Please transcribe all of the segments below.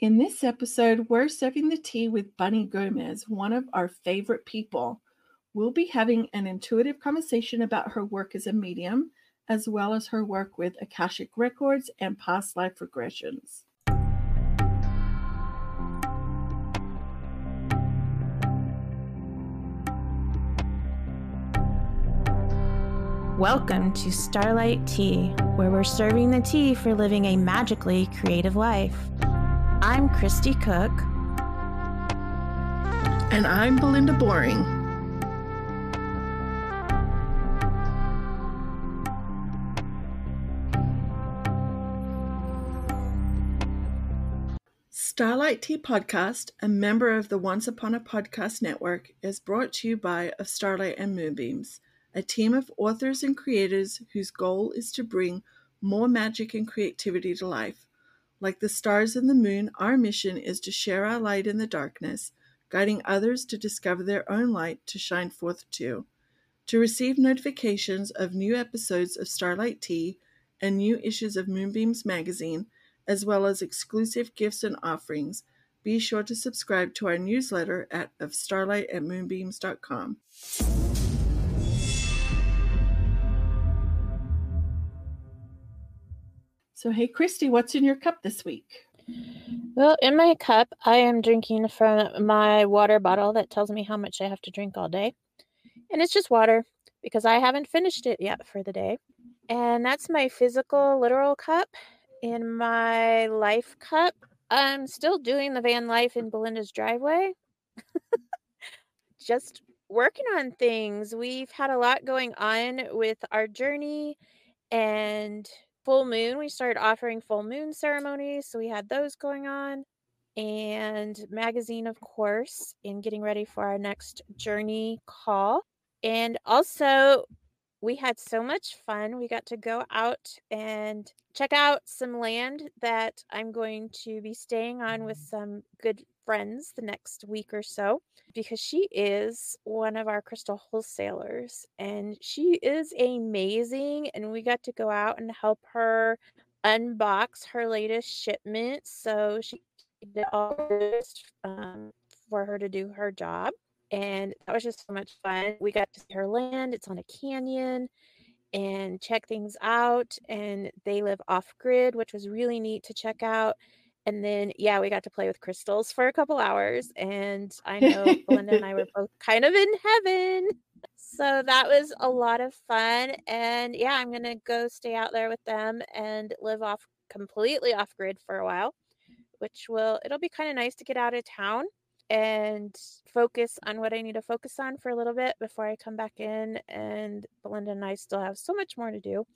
In this episode, we're serving the tea with Bunni Gomez, one of our favorite people. We'll be having an intuitive conversation about her work as a medium, as well as her work with Akashic Records and past life regressions. Welcome to Starlight Tea, where we're serving the tea for living a magically creative life. I'm Kristie Cook. And I'm Belinda Boring. Starlight Tea Podcast, a member of the Once Upon a Podcast Network, is brought to you by Of Starlight and Moonbeams, a team of authors and creators whose goal is to bring more magic and creativity to life. Like the stars and the moon, our mission is to share our light in the darkness, guiding others to discover their own light to shine forth too. To receive notifications of new episodes of Starlight Tea and new issues of Moonbeams magazine, as well as exclusive gifts and offerings, be sure to subscribe to our newsletter at of starlight at moonbeams.com. So, hey, Kristie, what's in your cup this week? Well, in my cup, I am drinking from my water bottle that tells me how much I have to drink all day. And it's just water because I haven't finished it yet for the day. And that's my physical, literal cup. In my life cup, I'm still doing the van life in Belinda's driveway. just working on things. We've had a lot going on with our journey and full moon, we started offering full moon ceremonies. So we had those going on. And magazine, of course, in getting ready for our next journey call. And also, we had so much fun. We got to go out and check out some land that I'm going to be staying on with mm. some good friends the next week or so because she is one of our crystal wholesalers and she is amazing. And we got to go out and help her unbox her latest shipment. So she did all this um, for her to do her job. And that was just so much fun. We got to see her land, it's on a canyon and check things out. And they live off grid, which was really neat to check out. And then, yeah, we got to play with crystals for a couple hours. And I know Belinda and I were both kind of in heaven. So that was a lot of fun. And yeah, I'm going to go stay out there with them and live off completely off grid for a while, which will, it'll be kind of nice to get out of town and focus on what I need to focus on for a little bit before I come back in. And Belinda and I still have so much more to do.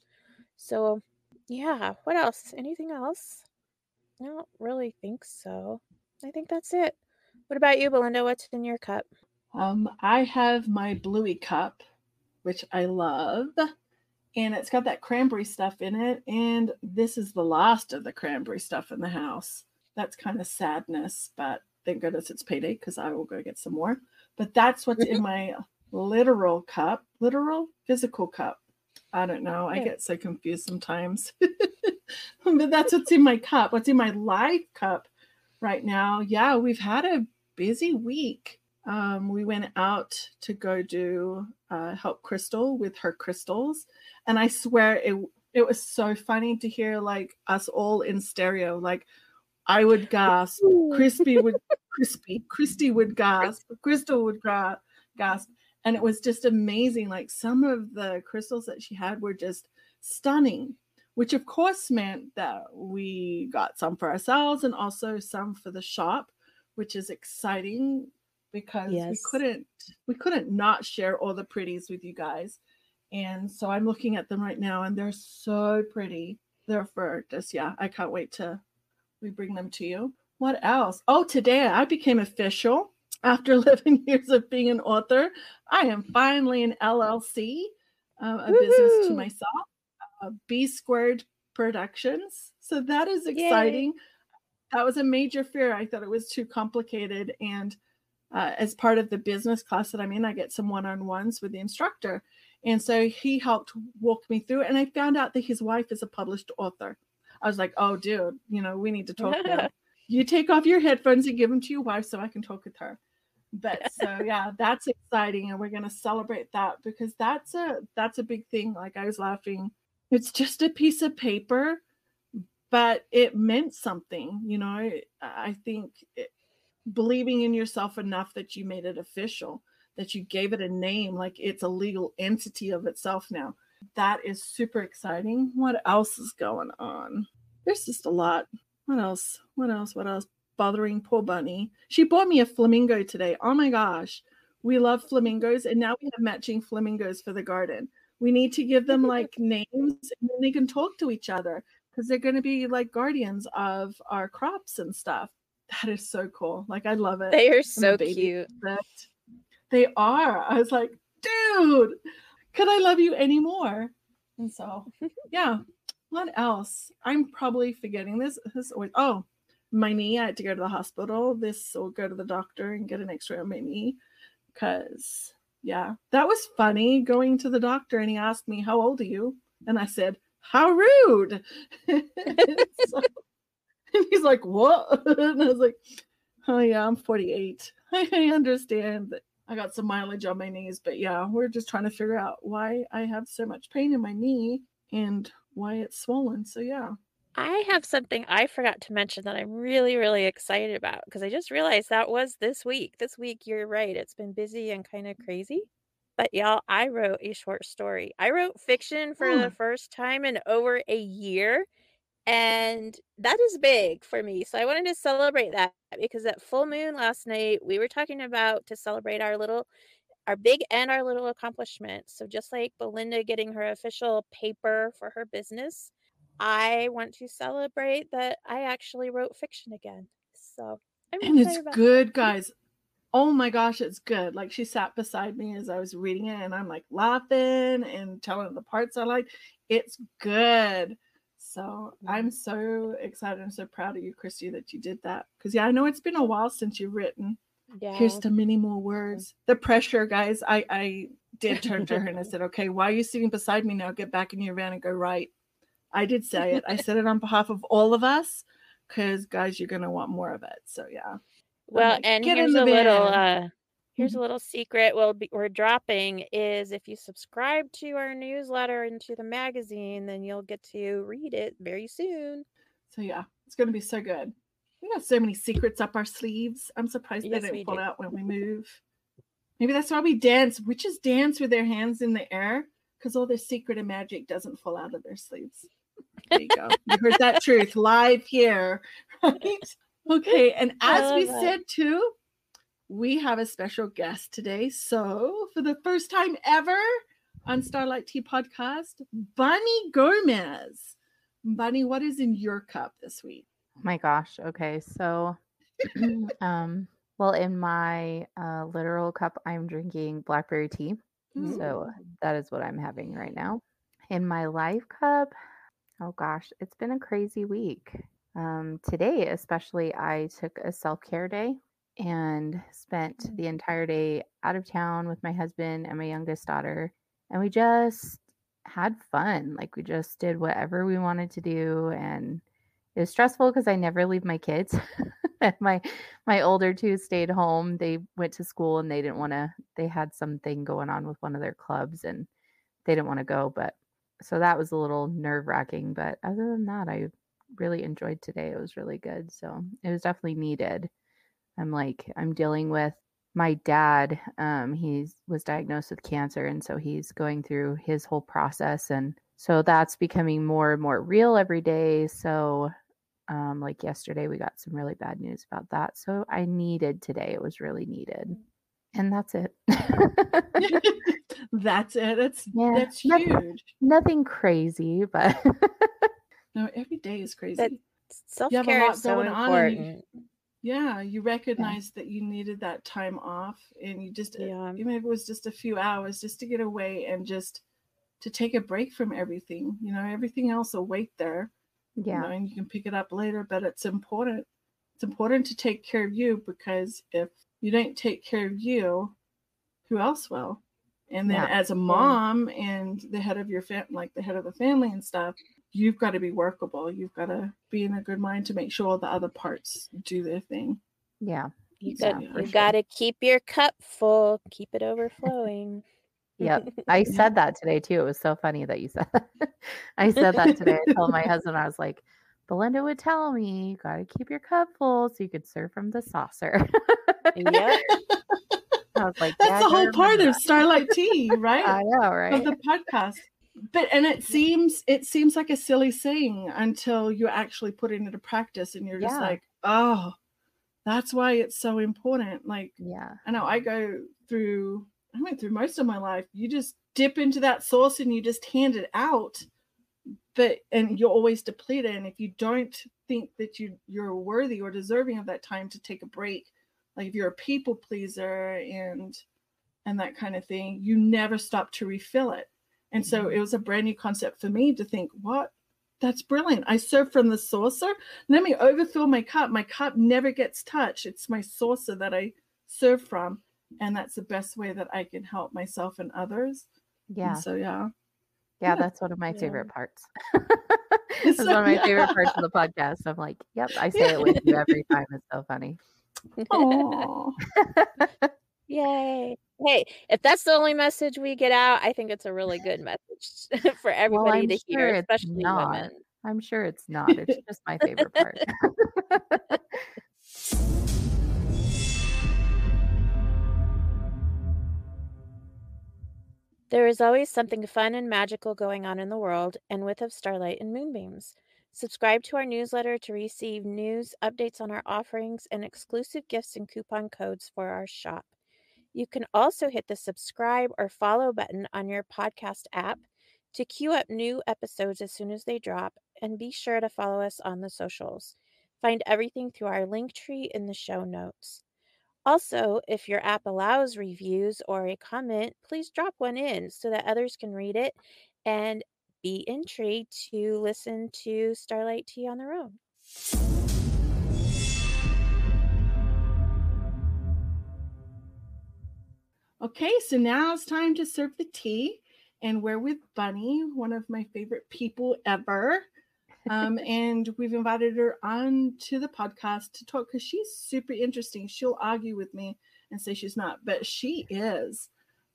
So, yeah, what else? Anything else? I don't really think so. I think that's it. What about you, Belinda? What's in your cup? Um, I have my bluey cup, which I love, and it's got that cranberry stuff in it. And this is the last of the cranberry stuff in the house. That's kind of sadness, but thank goodness it's payday because I will go get some more. But that's what's in my literal cup, literal physical cup. I don't know. I get so confused sometimes. but that's what's in my cup. What's in my life cup right now? Yeah, we've had a busy week. Um, we went out to go do uh, help Crystal with her crystals, and I swear it it was so funny to hear like us all in stereo. Like I would gasp, Crispy would crispy, Kristie would gasp, Crystal would gra- gasp, and it was just amazing. Like some of the crystals that she had were just stunning which of course meant that we got some for ourselves and also some for the shop, which is exciting because yes. we couldn't we couldn't not share all the pretties with you guys. And so I'm looking at them right now and they're so pretty. They're for just yeah, I can't wait to we bring them to you. What else? Oh, today I became official after 11 years of being an author. I am finally an LLC, uh, a Woo-hoo! business to myself uh, B Squared Productions. So that is exciting. Yay. That was a major fear. I thought it was too complicated. And uh, as part of the business class that I'm in, I get some one on ones with the instructor. And so he helped walk me through it. And I found out that his wife is a published author. I was like, oh, dude, you know, we need to talk you take off your headphones and give them to your wife so I can talk with her. But so yeah, that's exciting, and we're gonna celebrate that because that's a that's a big thing. Like I was laughing, it's just a piece of paper, but it meant something. You know, I, I think it, believing in yourself enough that you made it official, that you gave it a name, like it's a legal entity of itself now. That is super exciting. What else is going on? There's just a lot. What else? What else? What else? Bothering poor Bunni. She bought me a flamingo today. Oh my gosh. We love flamingos, and now we have matching flamingos for the garden. We need to give them like names and then they can talk to each other because they're going to be like guardians of our crops and stuff. That is so cool. Like, I love it. They are so cute. They are. I was like, dude, could I love you anymore? And so, yeah, what else? I'm probably forgetting this. This always, oh, my knee. I had to go to the hospital. This will go to the doctor and get an X-ray on my knee. Cause yeah, that was funny going to the doctor and he asked me, "How old are you?" And I said, "How rude." so, and he's like, "What?" And I was like, "Oh yeah, I'm 48. I understand that I got some mileage on my knees, but yeah, we're just trying to figure out why I have so much pain in my knee and why it's swollen. So yeah. I have something I forgot to mention that I'm really, really excited about because I just realized that was this week. This week, you're right. It's been busy and kind of mm. crazy. But y'all, I wrote a short story. I wrote fiction for the first time in over a year. And that is big for me. So I wanted to celebrate that because at full moon last night, we were talking about to celebrate our little our big and our little accomplishments. So just like Belinda getting her official paper for her business, I want to celebrate that I actually wrote fiction again. So I'm and it's good, that. guys. Oh my gosh, it's good. Like she sat beside me as I was reading it, and I'm like laughing and telling the parts I like. It's good. So I'm mm. so excited and so proud of you, Kristie, that you did that. Because yeah, I know it's been a while since you've written. Yeah. Here's to many more words. The pressure, guys. I I did turn to her and I said, "Okay, why are you sitting beside me now? Get back in your van and go write." I did say it. I said it on behalf of all of us, because guys, you're gonna want more of it. So yeah. Well, like, and here's a van. little uh here's a mm-hmm. little secret we'll be we're dropping is if you subscribe to our newsletter and to the magazine, then you'll get to read it very soon. So yeah, it's gonna be so good. We got so many secrets up our sleeves. I'm surprised yes, they don't fall do. out when we move. Maybe that's why we dance. Witches dance with their hands in the air because all their secret and magic doesn't fall out of their sleeves. There you go. you heard that truth live here, right? Okay. And as we that. said too, we have a special guest today. So, for the first time ever on Starlight Tea Podcast, Bunni Gomez. Bunni, what is in your cup this week? Oh my gosh. Okay. So, um, well, in my uh, literal cup, I'm drinking blackberry tea. Ooh. So, that is what I'm having right now. In my life cup, oh gosh, it's been a crazy week. Um, today, especially, I took a self care day and spent mm. the entire day out of town with my husband and my youngest daughter. And we just had fun. Like, we just did whatever we wanted to do. And it was stressful because I never leave my kids. my my older two stayed home. They went to school and they didn't want to. They had something going on with one of their clubs and they didn't want to go. But so that was a little nerve wracking. But other than that, I really enjoyed today. It was really good. So it was definitely needed. I'm like I'm dealing with my dad. Um, he was diagnosed with cancer, and so he's going through his whole process and so that's becoming more and more real every day so um, like yesterday, we got some really bad news about that. So I needed today. It was really needed. And that's it. that's it. That's yeah, that's huge. Nothing crazy, but no, every day is crazy. Self care is so important. You, yeah, you recognize yeah. that you needed that time off, and you just uh, yeah. even if it was just a few hours, just to get away and just to take a break from everything. You know, everything else will wait there yeah. You know, and you can pick it up later, but it's important. It's important to take care of you because if you don't take care of you, who else will? And then yeah. as a mom and the head of your family, like the head of the family and stuff, you've got to be workable. You've got to be in a good mind to make sure all the other parts do their thing. Yeah. You Yeah, got for you sure. got to keep your cup full, keep it overflowing. Yep. I said that today too. It was so funny that you said that. I said that today. I told my husband, I was like, Belinda would tell me, you got to keep your cup full so you could serve from the saucer. Yep. I was like, That's "Yeah, the whole part of Starlight Tea, right? I know, right? of the podcast. But and it seems it seems like a silly saying until you actually put it into practice and you're just Yeah. like, oh, that's why it's so important. Like yeah. I know I go through I went through most of my life. You just dip into that source and you just hand it out. But and you're always depleted. And if you don't think that you you're worthy or deserving of that time to take a break, like if you're a people pleaser and and that kind of thing, you never stop to refill it. And so Mhm. it was a brand new concept for me to think, what? That's brilliant. I serve from the saucer. Let me overfill my cup. My cup never gets touched. It's my saucer that I serve from. And that's the best way that I can help myself and others. And Yeah. so yeah. Yeah, Yeah. that's one of my Yeah. favorite parts. It's So, one of my favorite parts of the podcast. I'm like, yep, I say it with you every time. It's so funny. Yay. Hey, if that's the only message we get out, I think it's a really good message for everybody I'm to sure hear, it's especially not. women. I'm sure it's not. It's just my favorite part. There is always something fun and magical going on in the world and with of starlight and moonbeams. Subscribe to our newsletter to receive news, updates on our offerings, and exclusive gifts and coupon codes for our shop. You can also hit the subscribe or follow button on your podcast app to queue up new episodes as soon as they drop, and be sure to follow us on the socials. Find everything through our link tree in the show notes. Also, if your app allows reviews or a comment, please drop one in so that others can read it and be intrigued to listen to Starlight Tea on their own. Okay, so now it's time to serve the tea. And we're with Bunni, one of my favorite people ever. Um, and we've invited her on to the podcast to talk because she's super interesting. She'll argue with me and say she's not, but she is.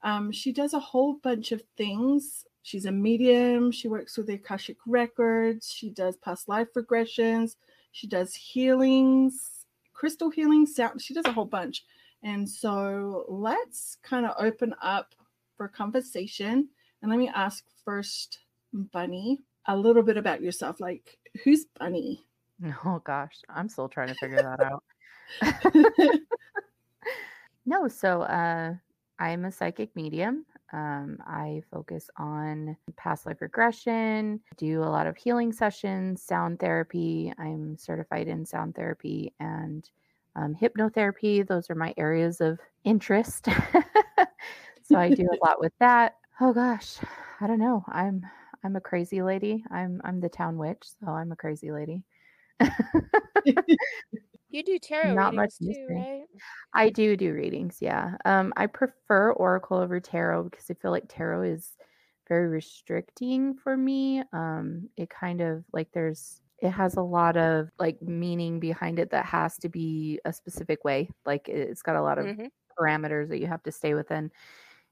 Um, she does a whole bunch of things. She's a medium. She works with the Akashic Records. She does past life regressions. She does healings, crystal healings. Sound. She does a whole bunch. And so let's kind of open up for conversation. And let me ask first, Bunni, a little bit about yourself. Like, who's Bunni? Oh gosh, I'm still trying to figure that out. No, so uh, I'm a psychic medium. Um, I focus on past life regression, do a lot of healing sessions, sound therapy. I'm certified in sound therapy and um, hypnotherapy. Those are my areas of interest. so I do a lot with that. Oh gosh, I don't know. I'm I'm a crazy lady. I'm I'm the town witch, so I'm a crazy lady. You do tarot Not much too, right? I do do readings, yeah. Um, I prefer Oracle over Tarot because I feel like Tarot is very restricting for me. Um, it kind of like there's it has a lot of like meaning behind it that has to be a specific way. Like it- it's got a lot of Mhm. parameters that you have to stay within.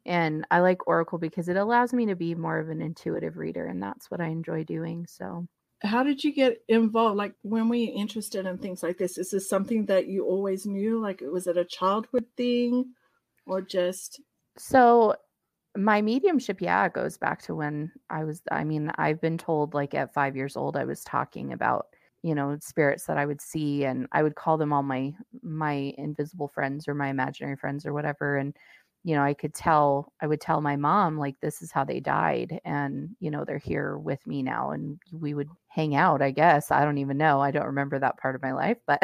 And I like Oracle because it allows me to be more of an intuitive reader, and that's what I enjoy doing. So How did you get involved? Like, when were you interested in things like this? Is this something that you always knew? Like, was it a childhood thing or just So my mediumship, yeah, goes back to when I was I mean, I've been told like at 5 years old I was talking about, you know, spirits that I would see and I would call them all my my invisible friends or my imaginary friends or whatever and you know, I could tell I would tell my mom like this is how they died and you know, they're here with me now and we would hang out, I guess. I don't even know. I don't remember that part of my life, but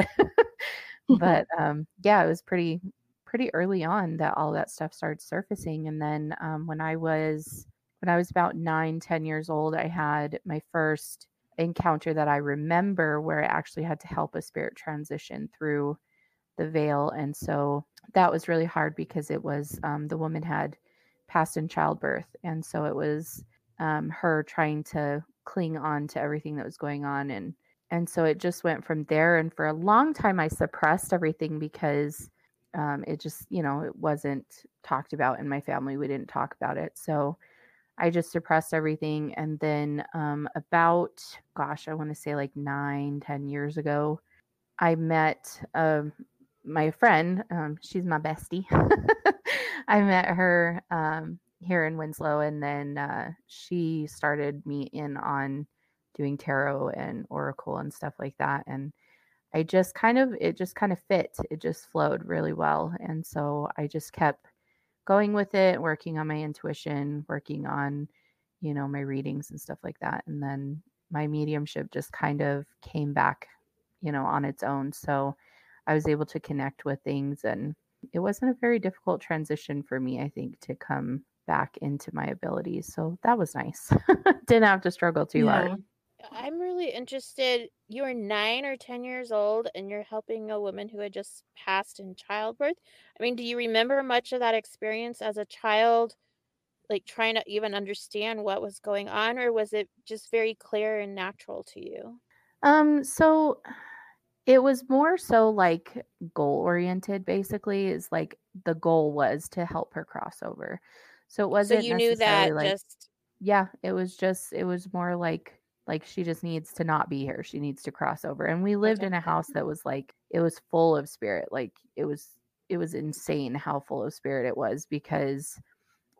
but um yeah, it was pretty pretty early on that all that stuff started surfacing and then um, when i was when i was about nine ten years old i had my first encounter that i remember where i actually had to help a spirit transition through the veil and so that was really hard because it was um, the woman had passed in childbirth and so it was um, her trying to cling on to everything that was going on and and so it just went from there and for a long time i suppressed everything because um, it just you know it wasn't talked about in my family we didn't talk about it so i just suppressed everything and then um, about gosh i want to say like nine ten years ago i met um, my friend um, she's my bestie. I met her um, here in winslow and then uh, she started me in on doing tarot and oracle and stuff like that and i just kind of it just kind of fit. It just flowed really well and so i just kept going with it working on my intuition working on you know my readings and stuff like that and then my mediumship just kind of came back you know on its own. So i was able to connect with things and it wasn't a very difficult transition for me i think to come back into my abilities so that was nice didn't have to struggle too Yeah. hard I'm really interested. You were nine or 10 years old and you're helping a woman who had just passed in childbirth. I mean, do you remember much of that experience as a child, like trying to even understand what was going on, or was it just very clear and natural to you? Um, so it was more so like goal oriented basically is like the goal was to help her cross over. So it wasn't so you knew that like just, yeah, it was just it was more like like she just needs to not be here. She needs to cross over. And we lived in a house that was like it was full of spirit. Like it was it was insane how full of spirit it was because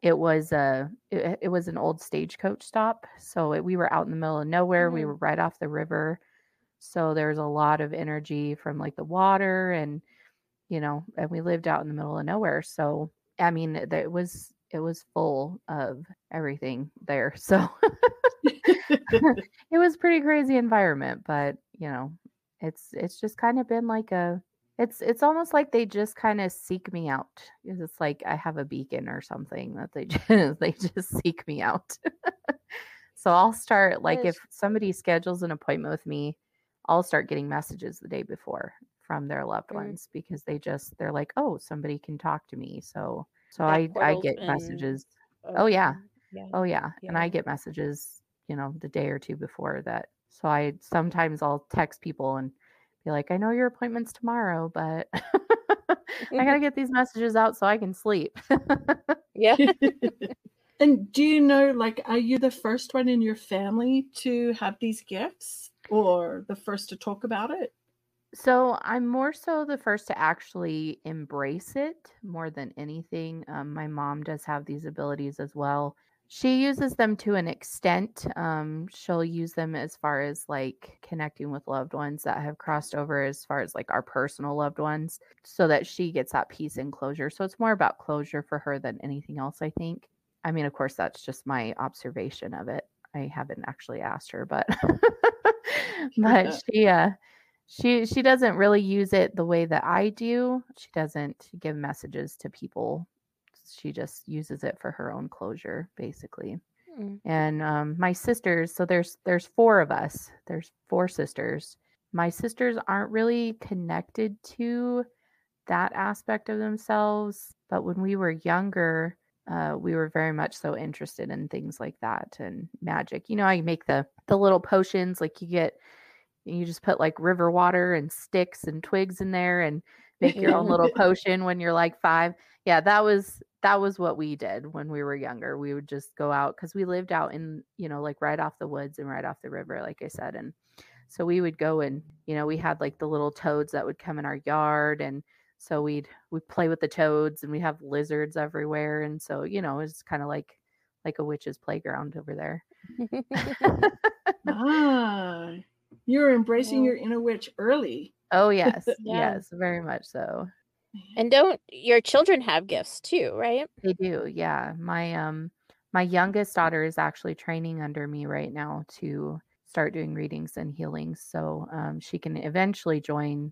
it was a it, it was an old stagecoach stop. So it, we were out in the middle of nowhere. We Mhm. were right off the river. So there's a lot of energy from like the water and you know, and we lived out in the middle of nowhere. So I mean, it was it was full of everything there. So it was pretty crazy environment, but you know, it's it's just kind of been like a it's it's almost like they just kind of seek me out. 'cause It's like I have a beacon or something that they just they just seek me out. so I'll start like if somebody schedules an appointment with me, I'll start getting messages the day before from their loved Mm. ones because they just they're like, "Oh, somebody can talk to me." So so That I I get been messages. Oh yeah. Yeah. Oh yeah, and I get messages, you know, the day or two before that. So I sometimes I'll text people and be like, "I know your appointment's tomorrow, but I got to get these messages out so I can sleep." Yeah. and do you know, like, are you the first one in your family to have these gifts or the first to talk about it? so I'm more so the first to actually embrace it more than anything. Um, my mom does have these abilities as well. She uses them to an extent. Um, she'll use them as far as like connecting with loved ones that have crossed over, as far as like our personal loved ones, so that she gets that peace and closure. So it's more about closure for her than anything else, I think. I mean, of course, that's just my observation of it. I haven't actually asked her, but but she uh she she doesn't really use it the way that I do. She doesn't give messages to people. She just uses it for her own closure, basically. Mm. And um, my sisters, so there's there's four of us. There's four sisters. My sisters aren't really connected to that aspect of themselves, but when we were younger, uh, we were very much so interested in things like that and magic. You know, I make the the little potions like you get you just put like river water and sticks and twigs in there and make your own little potion when you're like 5. Yeah, that was that was what we did when we were younger. We would just go out cuz we lived out in, you know, like right off the woods and right off the river like I said and so we would go and, you know, we had like the little toads that would come in our yard and so we'd we'd play with the toads and we have lizards everywhere and so, you know, it's kind of like like a witch's playground over there. ah, you're embracing Well- your inner witch early. Oh yes, Yeah. yes, very much so. and don't your children have gifts too, right? They do, yeah. My um my youngest daughter is actually training under me right now to start doing readings and healings, so um, she can eventually join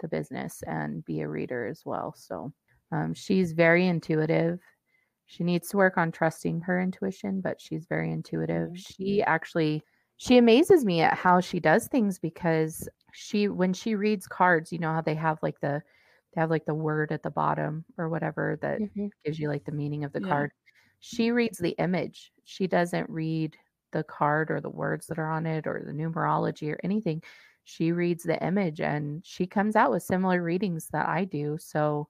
the business and be a reader as well. So um, she's very intuitive. She needs to work on trusting her intuition, but she's very intuitive. Mhm. She actually she amazes me at how she does things because she when she reads cards, you know how they have like the they have like the word at the bottom or whatever that Mhm. gives you like the meaning of the Yeah. card. She reads the image. She doesn't read the card or the words that are on it or the numerology or anything. She reads the image and she comes out with similar readings that I do. So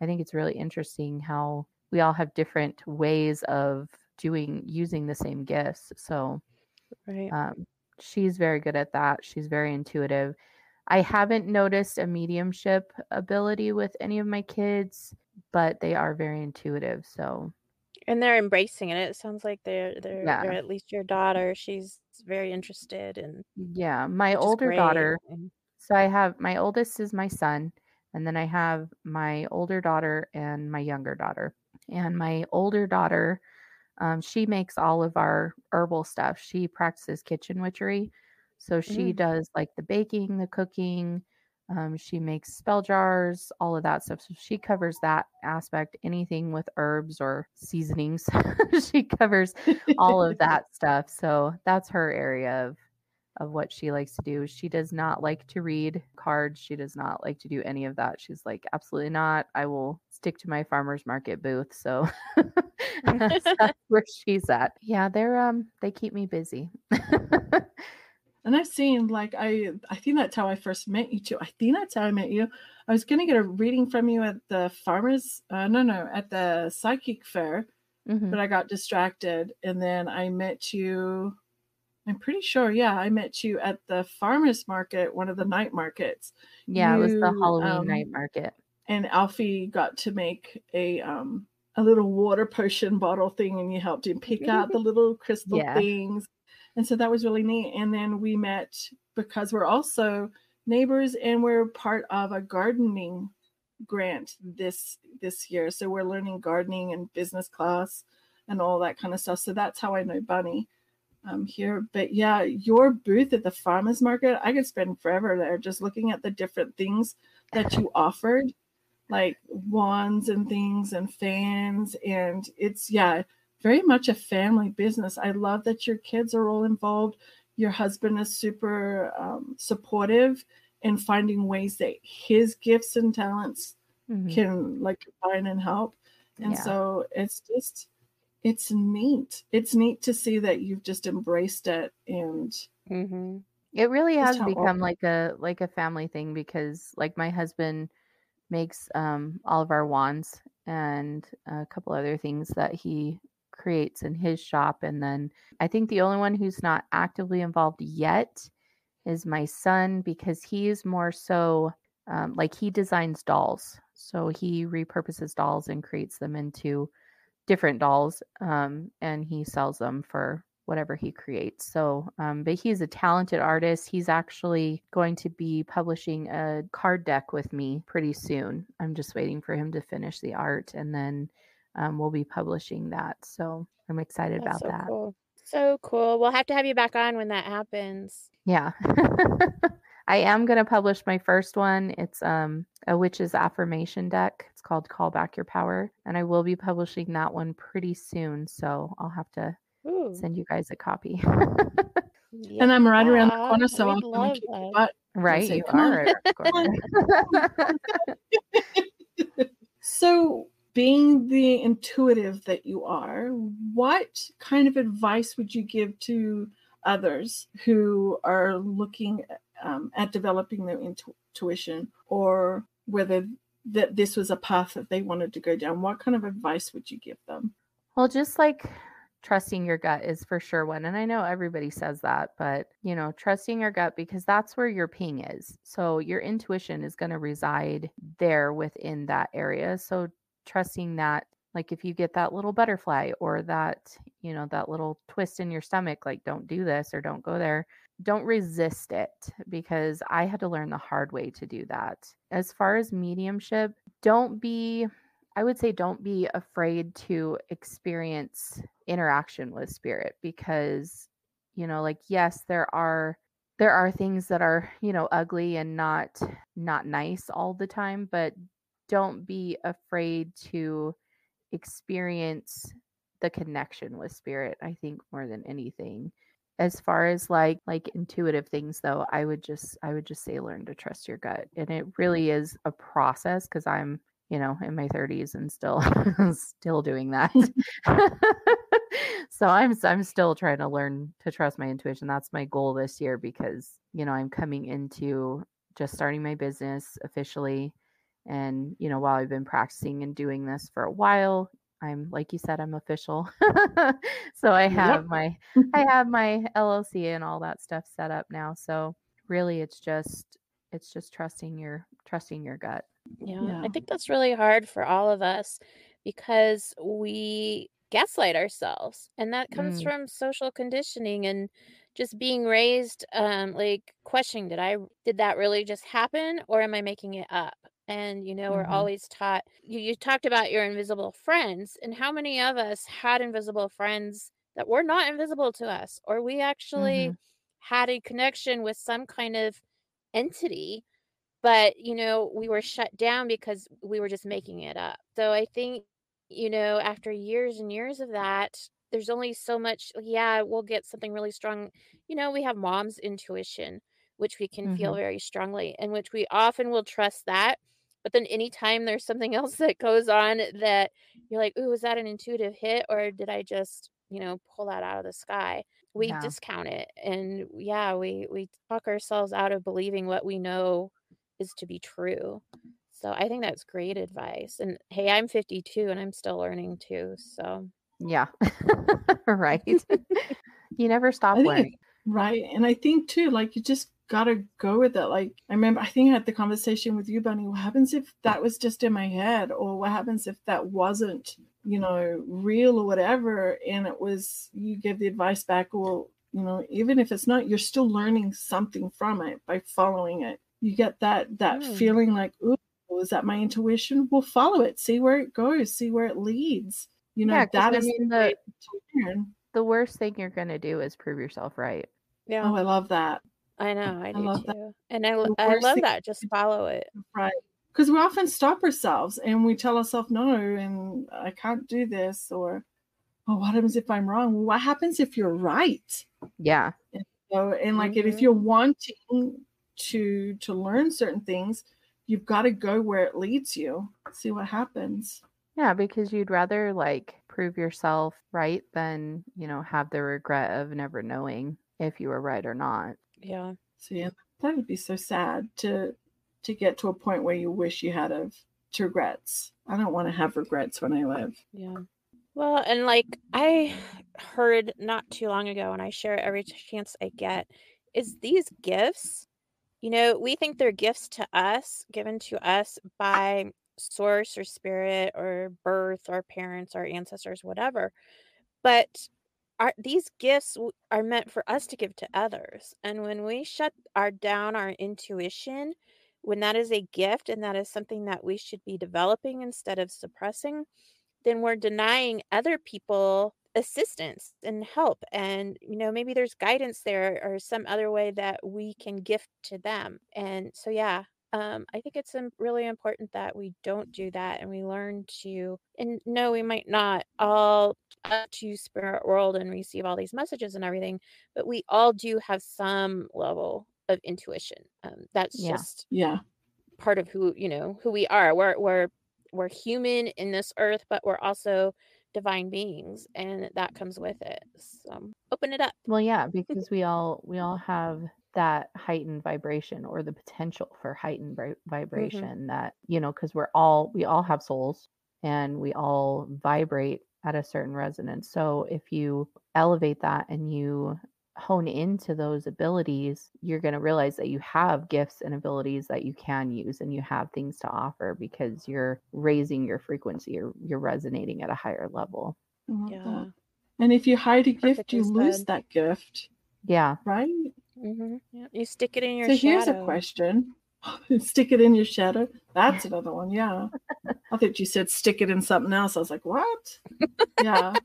I think it's really interesting how we all have different ways of doing using the same gifts. So Right. um, she's very good at that. She's very intuitive. I haven't noticed a mediumship ability with any of my kids, but they are very intuitive. So And they're embracing it. It sounds like they're they're, Yeah. they're at least your daughter. She's very interested and yeah, my older daughter. and- So I have my oldest is my son, and then I have my older daughter and my younger daughter. And my older daughter, um, she makes all of our herbal stuff. She practices kitchen witchery. So she Mm. does like the baking, the cooking. Um, she makes spell jars, all of that stuff. So she covers that aspect, anything with herbs or seasonings. she covers all of that stuff. So that's her area of of what she likes to do. She does not like to read cards. She does not like to do any of that. She's like, absolutely not. I will stick to my farmers market booth. So that's that's where she's at. Yeah, they're um they keep me busy. And I've seen like I I think that's how I first met you too. I think that's how I met you. I was gonna get a reading from you at the farmers uh, no no at the psychic fair, Mhm. but I got distracted and then I met you I'm pretty sure, yeah, I met you at the farmers market, one of the night markets. Yeah, it was the Halloween um, night market. and Alfie got to make a um a little water potion bottle thing and you helped him pick out the little crystal Yeah. things. And so that was really neat. And then we met because we're also neighbors and we're part of a gardening grant this this year. So we're learning gardening and business class and all that kind of stuff. So that's how I know Bunni um here. But yeah, your booth at the farmers market, I could spend forever there just looking at the different things that you offered like wands and things and fans and it's yeah very much a family business i love that your kids are all involved your husband is super um, supportive in finding ways that his gifts and talents Mhm. can like combine and help and Yeah. so it's just it's neat it's neat to see that you've just embraced it and Mhm. It really has become like a like a family thing because like my husband makes um all of our wands and a couple other things that he creates in his shop and then I think the only one who's not actively involved yet is my son because he's more so um, like he designs dolls so he repurposes dolls and creates them into different dolls um, and he sells them for whatever he creates so um, but he's a talented artist. He's actually going to be publishing a card deck with me pretty soon. I'm just waiting for him to finish the art and then um, we'll be publishing that so i'm excited That's about so that cool. So cool. We'll have to have you back on when that happens. Yeah. I am going to publish my first one. It's um a witch's affirmation deck. It's called Call Back Your Power, and I will be publishing that one pretty soon, so I'll have to Ooh. send you guys a copy. and i'm right around the corner so i'll come and love that. butt right, you are. right around the corner. So, being the intuitive that you are, what kind of advice would you give to others who are looking um, at developing their intu- intuition or whether that this was a path that they wanted to go down? What kind of advice would you give them? Well, just like trusting your gut is for sure one. And I know everybody says that, but you know, trusting your gut because that's where your ping is. So your intuition is going to reside there within that area. So trusting that like if you get that little butterfly or that, you know, that little twist in your stomach like don't do this or don't go there, don't resist it because I had to learn the hard way to do that. As far as mediumship, don't be I would say don't be afraid to experience interaction with spirit because you know like yes there are there are things that are you know ugly and not not nice all the time but don't be afraid to experience the connection with spirit i think more than anything. As far as like like intuitive things though i would just i would just say learn to trust your gut and it really is a process because i'm you know in my 30s and still still doing that. So I'm I'm still trying to learn to trust my intuition. That's my goal this year because, you know, I'm coming into just starting my business officially and, you know, while I've been practicing and doing this for a while, I'm like you said I'm official. so I have yep. my I have my LLC and all that stuff set up now. So really it's just it's just trusting your trusting your gut. Yeah, yeah. I think that's really hard for all of us because we gaslight ourselves and that comes mm. from social conditioning and just being raised um like questioning did i did that really just happen or am i making it up and you know mm-hmm. we're always taught you, you talked about your invisible friends and how many of us had invisible friends that were not invisible to us or we actually mm-hmm. had a connection with some kind of entity but you know we were shut down because we were just making it up so i think you know, after years and years of that, there's only so much, yeah, we'll get something really strong. You know, we have mom's intuition, which we can mm-hmm. feel very strongly, and which we often will trust that. But then anytime there's something else that goes on that you're like, ooh, was that an intuitive hit? Or did I just, you know, pull that out of the sky? We yeah. discount it. And yeah, we we talk ourselves out of believing what we know is to be true. So I think that's great advice. And hey, I'm 52 and I'm still learning too. So yeah, right. you never stop learning. Right. And I think too, like you just gotta go with it. Like I remember I think I had the conversation with you, Bunni. What happens if that was just in my head? Or what happens if that wasn't, you know, real or whatever? And it was you give the advice back, well, you know, even if it's not, you're still learning something from it by following it. You get that that mm. feeling like, ooh, is that my intuition? We'll follow it, see where it goes, see where it leads. You know, yeah, that is mean, the, the worst thing you're going to do is prove yourself right. Yeah. Oh, I love that. I know. I, I do too. That. And I, I love that. Just follow it. Right. Because we often stop ourselves and we tell ourselves, no, and I can't do this. Or, oh, what happens if I'm wrong? Well, what happens if you're right? Yeah. And so, and like mm-hmm. if you're wanting to to learn certain things, you've got to go where it leads you see what happens yeah because you'd rather like prove yourself right than you know have the regret of never knowing if you were right or not yeah. So yeah that would be so sad to to get to a point where you wish you had of to regrets. I don't want to have regrets when i live. Yeah. Well and like i heard not too long ago and i share it every chance i get is these gifts you know, we think they're gifts to us, given to us by source or spirit or birth, or parents, or ancestors, whatever. But our, these gifts are meant for us to give to others. And when we shut our down our intuition, when that is a gift and that is something that we should be developing instead of suppressing, then we're denying other people assistance and help and you know maybe there's guidance there or some other way that we can gift to them and so yeah um, I think it's really important that we don't do that and we learn to, and no, we might not all up to spirit world and receive all these messages and everything, but we all do have some level of intuition. Um, that's yeah. just yeah part of who you know who we are. We're we're we're human in this earth, but we're also divine beings and that comes with it so open it up well yeah because we all we all have that heightened vibration or the potential for heightened mm-hmm. vibration mm-hmm. that you know because we're all we all have souls and we all vibrate at a certain resonance so if you elevate that and you hone into those abilities, you're going to realize that you have gifts and abilities that you can use and you have things to offer because you're raising your frequency or you're resonating at a higher level. Yeah. And if you hide a gift, you lose that gift. Yeah. Right? Mm-hmm. Yeah. You stick it in your so shadow. here's a question stick it in your shadow. That's another one. Yeah. I thought you said stick it in something else. I was like, what? Yeah.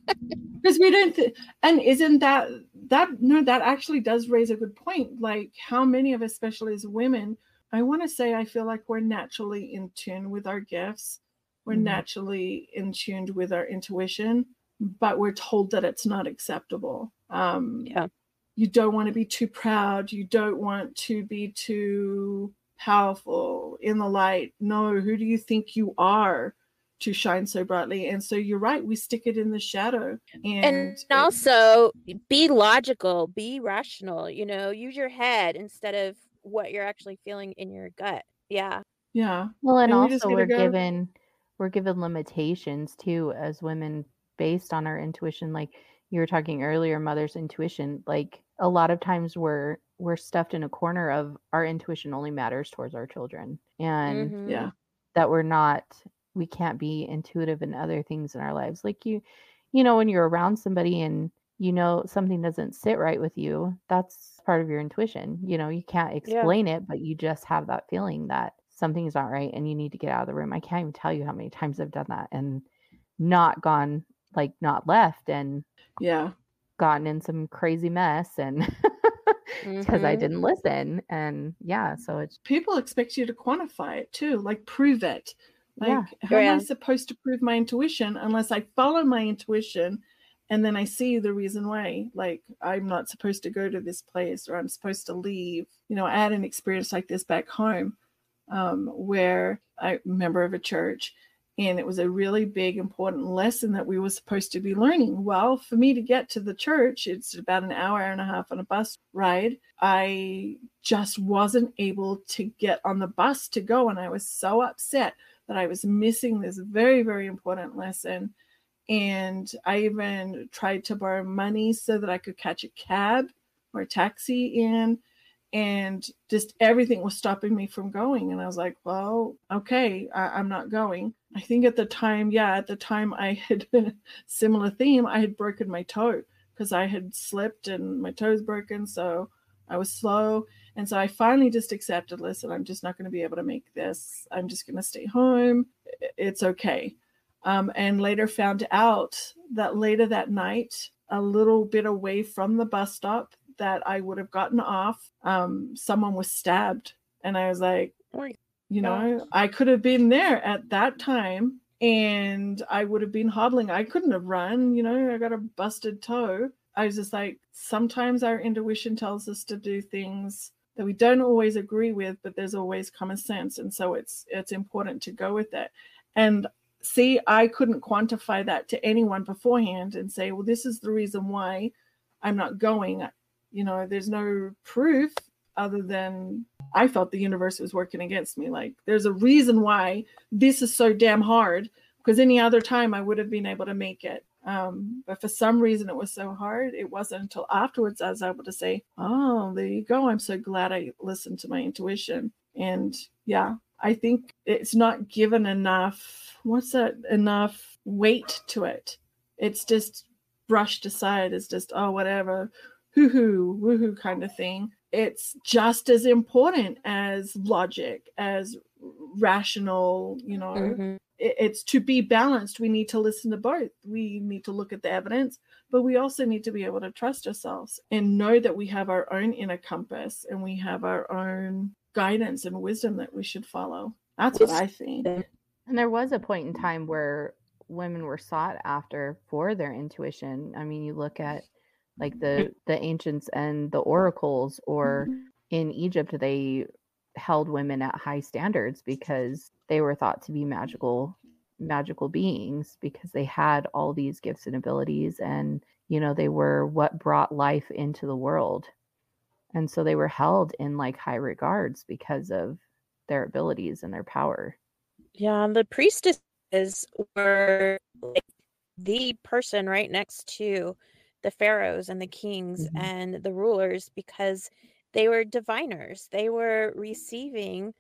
Because we don't, th- and isn't that, that, no, that actually does raise a good point. Like, how many of us, especially as women, I want to say, I feel like we're naturally in tune with our gifts. We're mm-hmm. naturally in tuned with our intuition, but we're told that it's not acceptable. Um, yeah. You don't want to be too proud. You don't want to be too powerful in the light. No, who do you think you are to shine so brightly. And so you're right, we stick it in the shadow. And, and also be logical, be rational, you know, use your head instead of what you're actually feeling in your gut. Yeah. Yeah. Well, and, and also we are go... given we're given limitations too as women based on our intuition. Like you were talking earlier, mother's intuition. Like a lot of times we're we're stuffed in a corner of our intuition only matters towards our children, and mm-hmm. yeah, that we're not we can't be intuitive in other things in our lives. Like you, you know, when you're around somebody and you know something doesn't sit right with you, that's part of your intuition. You know, you can't explain yeah. it, but you just have that feeling that something's not right and you need to get out of the room. I can't even tell you how many times I've done that and not gone like not left and yeah, gotten in some crazy mess and because mm-hmm. I didn't listen. And yeah, so it's people expect you to quantify it too, like prove it. Like, yeah. how yeah. am I supposed to prove my intuition unless I follow my intuition and then I see the reason why? Like, I'm not supposed to go to this place or I'm supposed to leave. You know, I had an experience like this back home um, where I member of a church, and it was a really big, important lesson that we were supposed to be learning. Well, for me to get to the church, it's about an hour, and a half on a bus ride. I just wasn't able to get on the bus to go, and I was so upset that I was missing this very, very important lesson. And I even tried to borrow money so that I could catch a cab or a taxi in and just everything was stopping me from going and i was like well okay I, am not going. I think at the time yeah at the time i had similar theme i had broken my toe because i had slipped and my toe's broken so i was slow and so i finally just accepted listen i'm just not going to be able to make this. I'm just going to stay home. It's okay. Um, and later found out that later that night a little bit away from the bus stop that I would have gotten off, um, someone was stabbed. And I was like, you know, I could have been there at that time and I would have been hobbling. I couldn't have run, you know, I got a busted toe. I was just like, sometimes our intuition tells us to do things that we don't always agree with, but there's always common sense. And so it's it's important to go with that. And see, I couldn't quantify that to anyone beforehand and say, well, this is the reason why I'm not going you know there's no proof other than i felt the universe was working against me. Like there's a reason why this is so damn hard because any other time i would have been able to make it. Um, but for some reason it was so hard. It wasn't until afterwards i was able to say oh there you go. I'm so glad i listened to my intuition. And yeah i think it's not given enough what's that enough weight to it. It's just brushed aside as just oh whatever hoo hoo, woohoo kind of thing. It's just as important as logic, as rational, you know. Mm-hmm. It's to be balanced. We need to listen to both. We need to look at the evidence, but we also need to be able to trust ourselves and know that we have our own inner compass and we have our own guidance and wisdom that we should follow. That's what I think. And there was a point in time where women were sought after for their intuition. I mean, you look at like the the ancients and the oracles or mm-hmm. in Egypt they held women at high standards because they were thought to be magical magical beings because they had all these gifts and abilities and you know they were what brought life into the world. And so they were held in like high regards because of their abilities and their power. Yeah the priestesses were like the person right next to the pharaohs and the kings mm-hmm. and the rulers because they were diviners they were receiving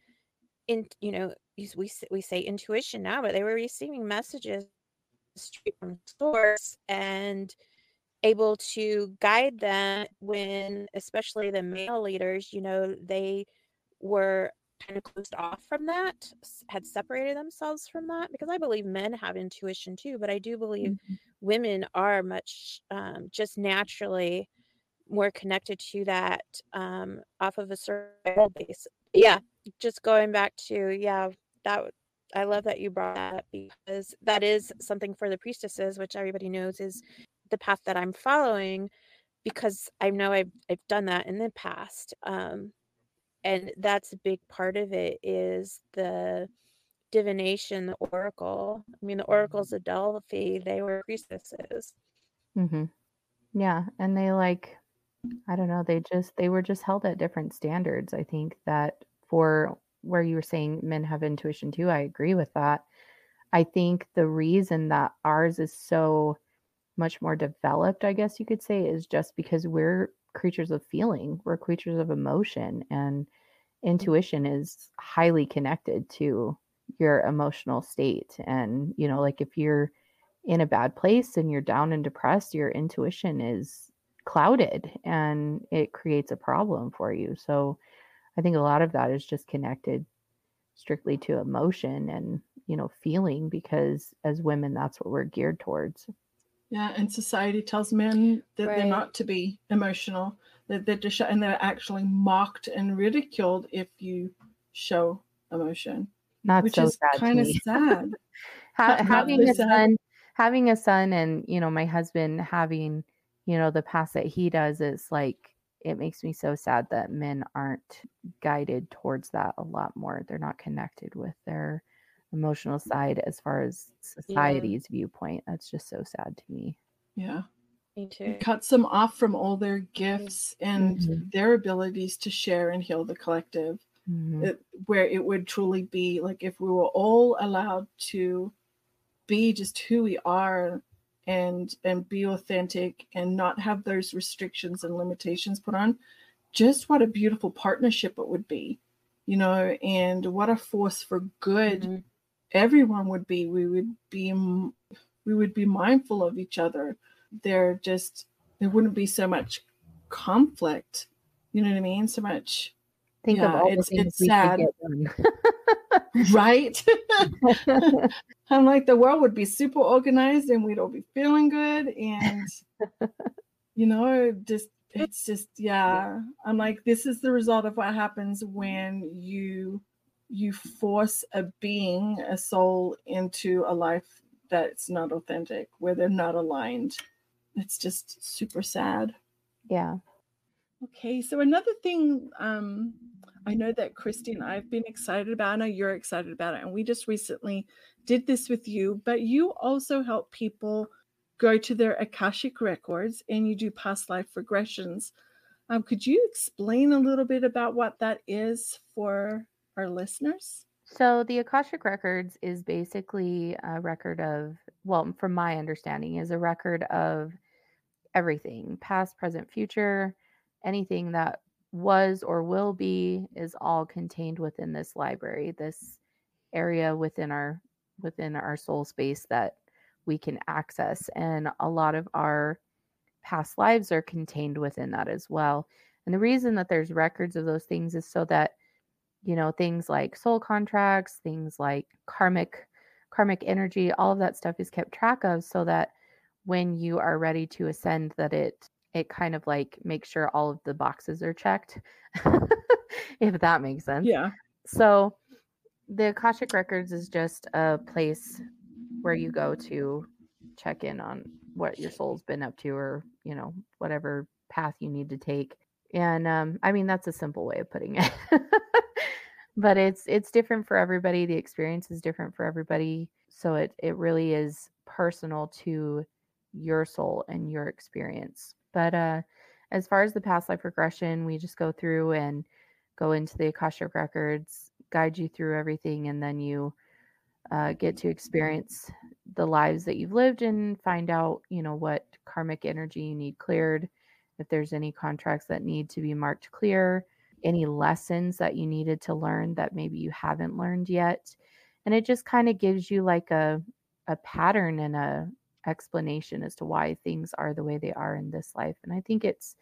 in you know we we say intuition now but they were receiving messages straight from source and able to guide them when especially the male leaders you know they were kind of closed off from that had separated themselves from that because i believe men have intuition too but i do believe mm-hmm. Women are much um, just naturally more connected to that um, off of a certain base yeah just going back to yeah that i love that you brought that because that is something for the priestesses which everybody knows is the path that i'm following because i know i've, I've done that in the past um, and that's a big part of it is the divination, the oracle. I mean, the oracles of Delphi, they were priestesses. Mm-hmm. Yeah, and they like, I don't know, they just they were just held at different standards. I think that for where you were saying men have intuition too, I agree with that. I think the reason that ours is so much more developed, I guess you could say, is just because we're creatures of feeling, we're creatures of emotion, and intuition is highly connected to your emotional state. And, you know, like if you're in a bad place and you're down and depressed, your intuition is clouded and it creates a problem for you. So I think a lot of that is just connected strictly to emotion and, you know, feeling because as women, that's what we're geared towards. Yeah, and society tells men that Right. they're not to be emotional, that they're to show, and they're actually mocked and ridiculed if you show emotion, That's which so is sad kind of sad. Ha- Not- not having a sad. son having a son and you know my husband having you know the past that he does is like it makes me so sad that men aren't guided towards that a lot more they're not connected with their emotional side as far as society's viewpoint that's just so sad to me Yeah. Me too. It cuts them off from all their gifts and Mhm. their abilities to share and heal the collective. Mhm. it, where it would truly be like if we were all allowed to be just who we are and and be authentic and not have those restrictions and limitations put on just what a beautiful partnership it would be you know and what a force for good Mhm. everyone would be we would be we would be mindful of each other there just there wouldn't be so much conflict you know what i mean so much think of yeah, all the it's- things it's we sad. right? I'm like the world would be super organized and we'd all be feeling good and you know just it's just yeah. I'm like this is the result of what happens when you you force a being a soul into a life that's not authentic where they're not aligned. It's just super sad. Yeah. Okay, so another thing um, I know that Kristie and I've been excited about, it. I know you're excited about it, and we just recently did this with you, but you also help people go to their Akashic records and you do past life regressions. Um, could you explain a little bit about what that is for our listeners? So the Akashic Records is basically a record of, well, from my understanding, is a record of everything past, present, future, anything that was or will be is all contained within this library, this area within our within our soul space that we can access. And a lot of our past lives are contained within that as well. And the reason that there's records of those things is so that you know things like soul contracts things like karmic karmic energy all of that stuff is kept track of so that when you are ready to ascend that it it kind of like makes sure all of the boxes are checked if that makes sense. Yeah. so the akashic records is just a place where you go to check in on what your soul's been up to or you know whatever path you need to take. And um, i mean that's a simple way of putting it. But it's it's different for everybody. The experience is different for everybody. So it it really is personal to your soul and your experience but uh as far as the past life regression we just go through and go into the akashic records guide you through everything and then you uh, get to experience the lives that you've lived and find out you know what karmic energy you need cleared if there's any contracts that need to be marked clear any lessons that you needed to learn that maybe you haven't learned yet and it just kind of gives you like a a pattern and a explanation as to why things are the way they are in this life and i think it's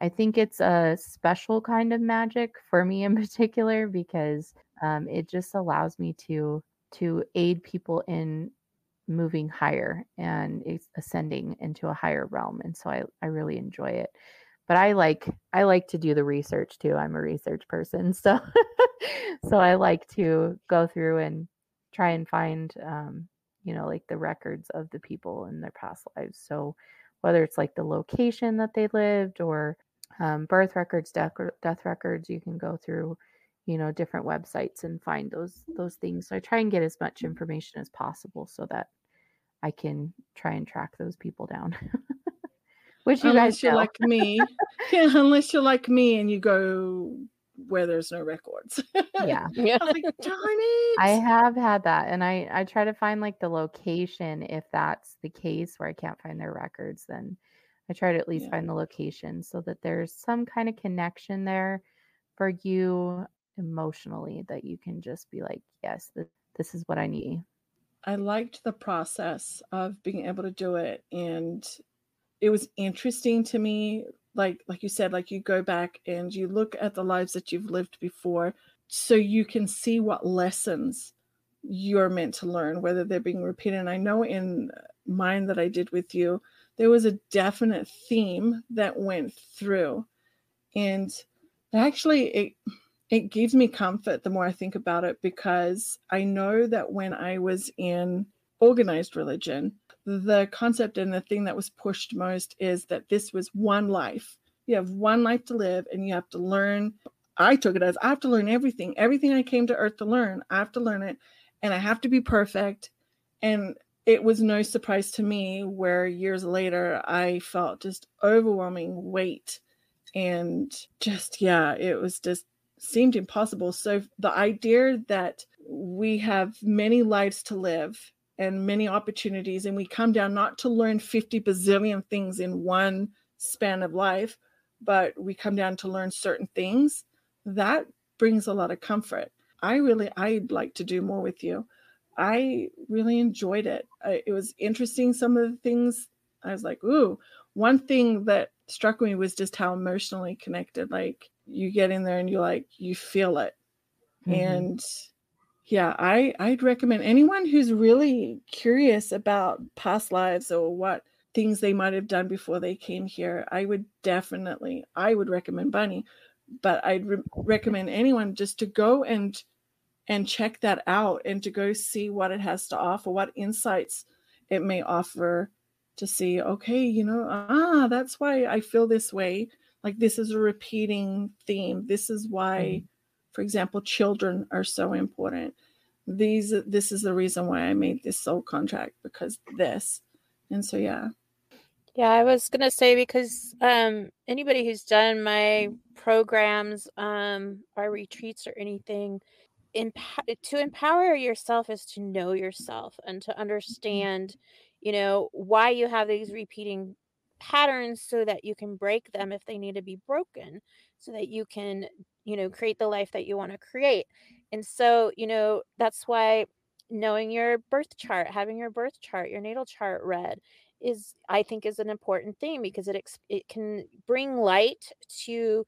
i think it's a special kind of magic for me in particular because um, it just allows me to to aid people in moving higher and ascending into a higher realm and so I, I really enjoy it. But i like i like to do the research too i'm a research person so so i like to go through and try and find um, you know like the records of the people in their past lives. So whether it's like the location that they lived or um, birth records death, death records you can go through you know different websites and find those those things. So i try and get as much information as possible so that i can try and track those people down. Which you unless guys you're like me. Yeah, unless you're like me and you go where there's no records yeah Yeah. I was like, darn it. I have had that, and I I try to find like the location if that's the case where I can't find their records. Then I try to at least Yeah. find the location so that there's some kind of connection there for you emotionally that you can just be like, yes, this, this is what I need. I liked the process of being able to do it and it was interesting to me like like you said like you go back and you look at the lives that you've lived before so you can see what lessons you're meant to learn whether they're being repeated. And I know in mine that I did with you there was a definite theme that went through. And actually it it gives me comfort the more I think about it because I know that when I was in organized religion, the concept and the thing that was pushed most is that this was one life. You have one life to live and you have to learn. I took it as I have to learn everything. Everything I came to earth to learn, I have to learn it and I have to be perfect. And it was no surprise to me where years later I felt just overwhelming weight and just yeah it was just seemed impossible so the idea that we have many lives to live and many opportunities and we come down not to learn 50 bazillion things in one span of life but we come down to learn certain things that brings a lot of comfort. I really i'd like to do more with you. I really enjoyed it. I, it was interesting some of the things i was like ooh. One thing that struck me was just how emotionally connected like you get in there and you like you feel it. Mhm. and yeah i i'd recommend anyone who's really curious about past lives or what things they might have done before they came here i would definitely i would recommend Bunni but i'd re- recommend anyone just to go and and check that out and to go see what it has to offer what insights it may offer to see okay you know ah that's why i feel this way like this is a repeating theme this is why for example children are so important. These this is the reason why i made this soul contract because this. And so yeah. Yeah, I was gonna say because um anybody who's done my programs, um, our retreats or anything, to empower yourself is to know yourself and to understand, you know, why you have these repeating patterns so that you can break them if they need to be broken, so that you can, you know, create the life that you want to create. And so, you know, that's why knowing your birth chart, having your birth chart, your natal chart read is I think is an important thing because it ex- it can bring light to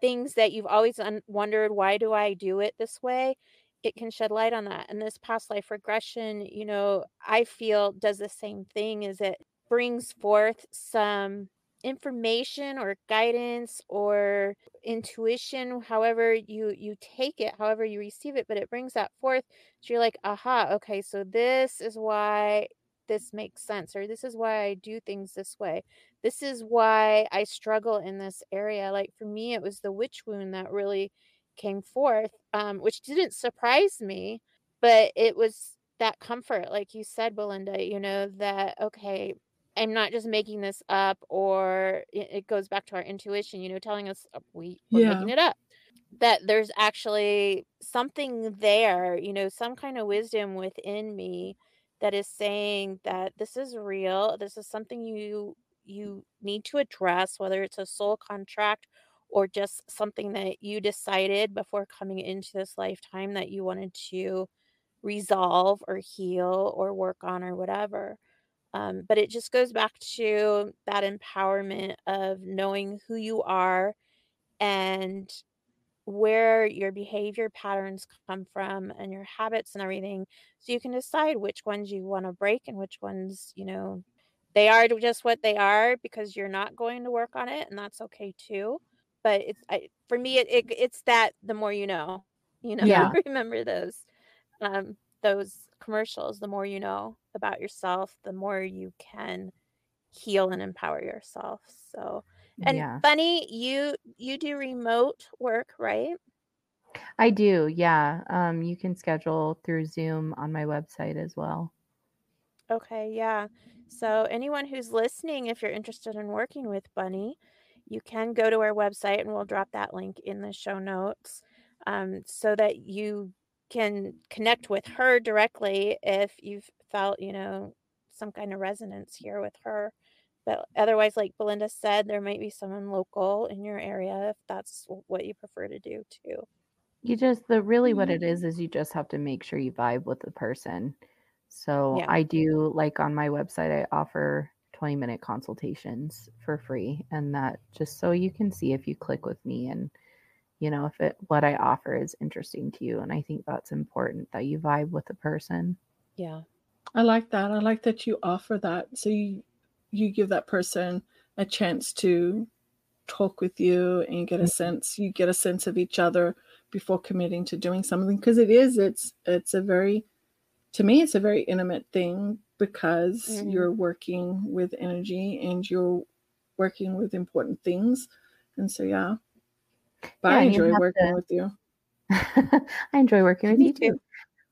things that you've always un- wondered why do I do it this way it can shed light on that and this past life regression you know I feel does the same thing is it brings forth some information or guidance or intuition however you you take it however you receive it but it brings that forth so you're like aha okay so this is why this makes sense or this is why I do things this way this is why I struggle in this area. Like for me, it was the witch wound that really came forth, um, which didn't surprise me, but it was that comfort, like you said, Belinda, you know, that, okay, I'm not just making this up, or it, goes back to our intuition, you know, telling us uh, we, we're Yeah. making it up. That there's actually something there, you know, some kind of wisdom within me that is saying that this is real. This is something you you need to address, whether it's a soul contract or just something that you decided before coming into this lifetime that you wanted to resolve or heal or work on or whatever. Um, but it just goes back to that empowerment of knowing who you are and where your behavior patterns come from and your habits and everything so you can decide which ones you want to break and which ones you know they are just what they are because you're not going to work on it and that's okay too but it's I, for me it, it it's that the more you know you know Yeah. remember those um those commercials the more you know about yourself the more you can heal and empower yourself so and yeah. Bunni, you you do remote work, right? I do, yeah. Um, you can schedule through Zoom on my website as well. Okay, yeah. So anyone who's listening, if you're interested in working with Bunni, you can go to our website and we'll drop that link in the show notes um, so that you can connect with her directly if you've felt, you know, some kind of resonance here with her. But otherwise, like Belinda said, there might be someone local in your area if that's what you prefer to do too. You just the really what it mm-hmm. is is you just have to make sure you vibe with the person. So Yeah. I do like on my website I offer 20 minute consultations for free and that just so you can see if you click with me and you know if it what I offer is interesting to you and I think that's important that you vibe with the person. Yeah. I like that. I like that you offer that. So you you give that person a chance to talk with you and get a Mhm. sense you get a sense of each other before committing to doing something because it is it's it's a very to me it's a very intimate thing because Mhm. you're working with energy and you're working with important things and so yeah but Yeah, i enjoy working to- with you I enjoy working with you too. too.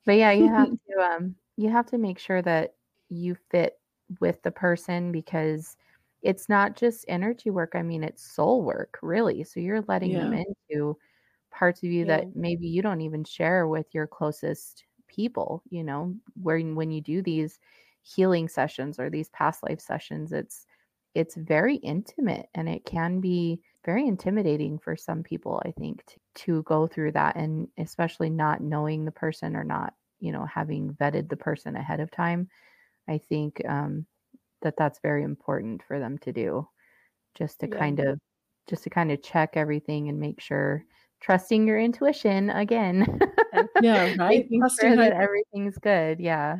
But yeah, you have to um you have to make sure that you fit with the person because it's not just energy work. I mean, it's soul work, really. So you're letting them into parts of you Yeah. that maybe you don't even share with your closest people, you know, where when you do these healing sessions or these past life sessions, it's it's very intimate and it can be very intimidating for some people, I think, to, to go through that and especially not knowing the person or not, you know, having vetted the person ahead of time. I think um, that that's very important for them to do, just to Yeah. kind of, just to kind of check everything and make sure, trusting your intuition again, yeah right making Trusting sure how- that everything's good. Yeah.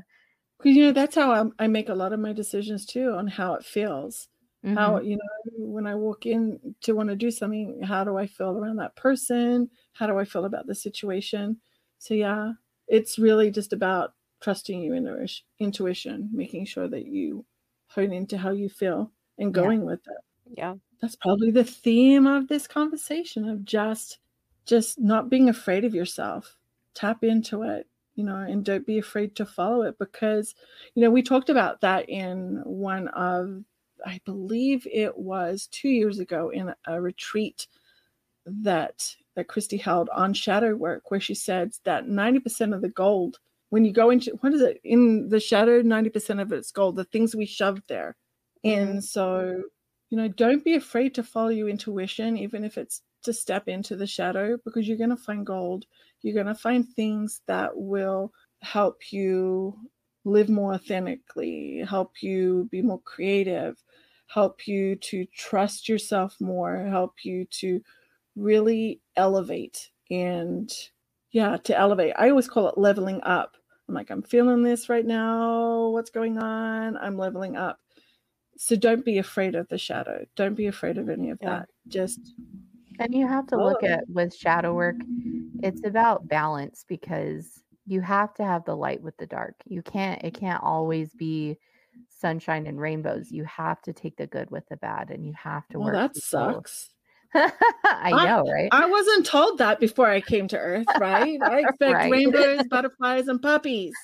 Because you know that's how I, I make a lot of my decisions too on how it feels. How Mhm. you know when I walk in to want to do something, how do I feel around that person? How do I feel about the situation? So yeah, it's really just about trusting your intuition, intuition, making sure that you hone into how you feel and Yeah. going with it. Yeah. That's probably the theme of this conversation of just just not being afraid of yourself. Tap into it, you know, and don't be afraid to follow it because you know, we talked about that in one of I believe it was 2 years ago in a retreat that that Kristie held on shadow work where she said that 90% of the gold when you go into what is it? In the shadow 90% of it's gold the things we shoved there. And mm-hmm. so you know don't be afraid to follow your intuition even if it's to step into the shadow because you're going to find gold. You're going to find things that will help you live more authentically help you be more creative help you to trust yourself more help you to really elevate and yeah to elevate. I always call it leveling up. I'm like i'm feeling this right now. What's going on? I'm leveling up. So don't be afraid of the shadow. Don't be afraid of any of Yeah. that. Just And you have to look at with shadow work, it's about balance because you have to have the light with the dark. You can't, it can't always be sunshine and rainbows. You have to take the good with the bad and you have to well work. that sucks I know, right? i wasn't told that before i came to earth right i expect Right. rainbows butterflies and puppies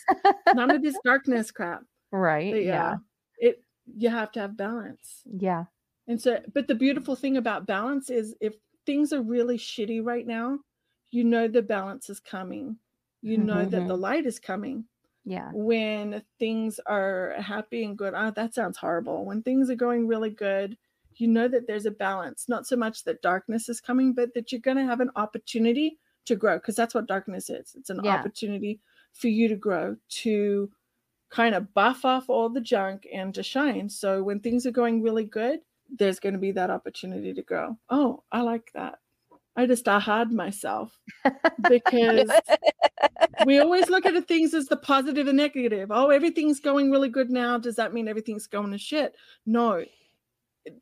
none of this darkness crap right. but Yeah. yeah it you have to have balance Yeah. And so, but the beautiful thing about balance is if things are really shitty right now, you know the balance is coming. You mm-hmm, know that the mm-hmm. light is coming. Yeah. When things are happy and good, oh, that sounds horrible. When things are going really good, you know that there's a balance. Not so much that darkness is coming, but that you're going to have an opportunity to grow because that's what darkness is. It's an Yeah. opportunity for you to grow, to kind of buff off all the junk and to shine. So when things are going really good, there's going to be that opportunity to grow. Oh, I like that. I just ahad myself because we always look at the things as the positive and negative. Oh, everything's going really good now. Does that mean everything's going to shit? No.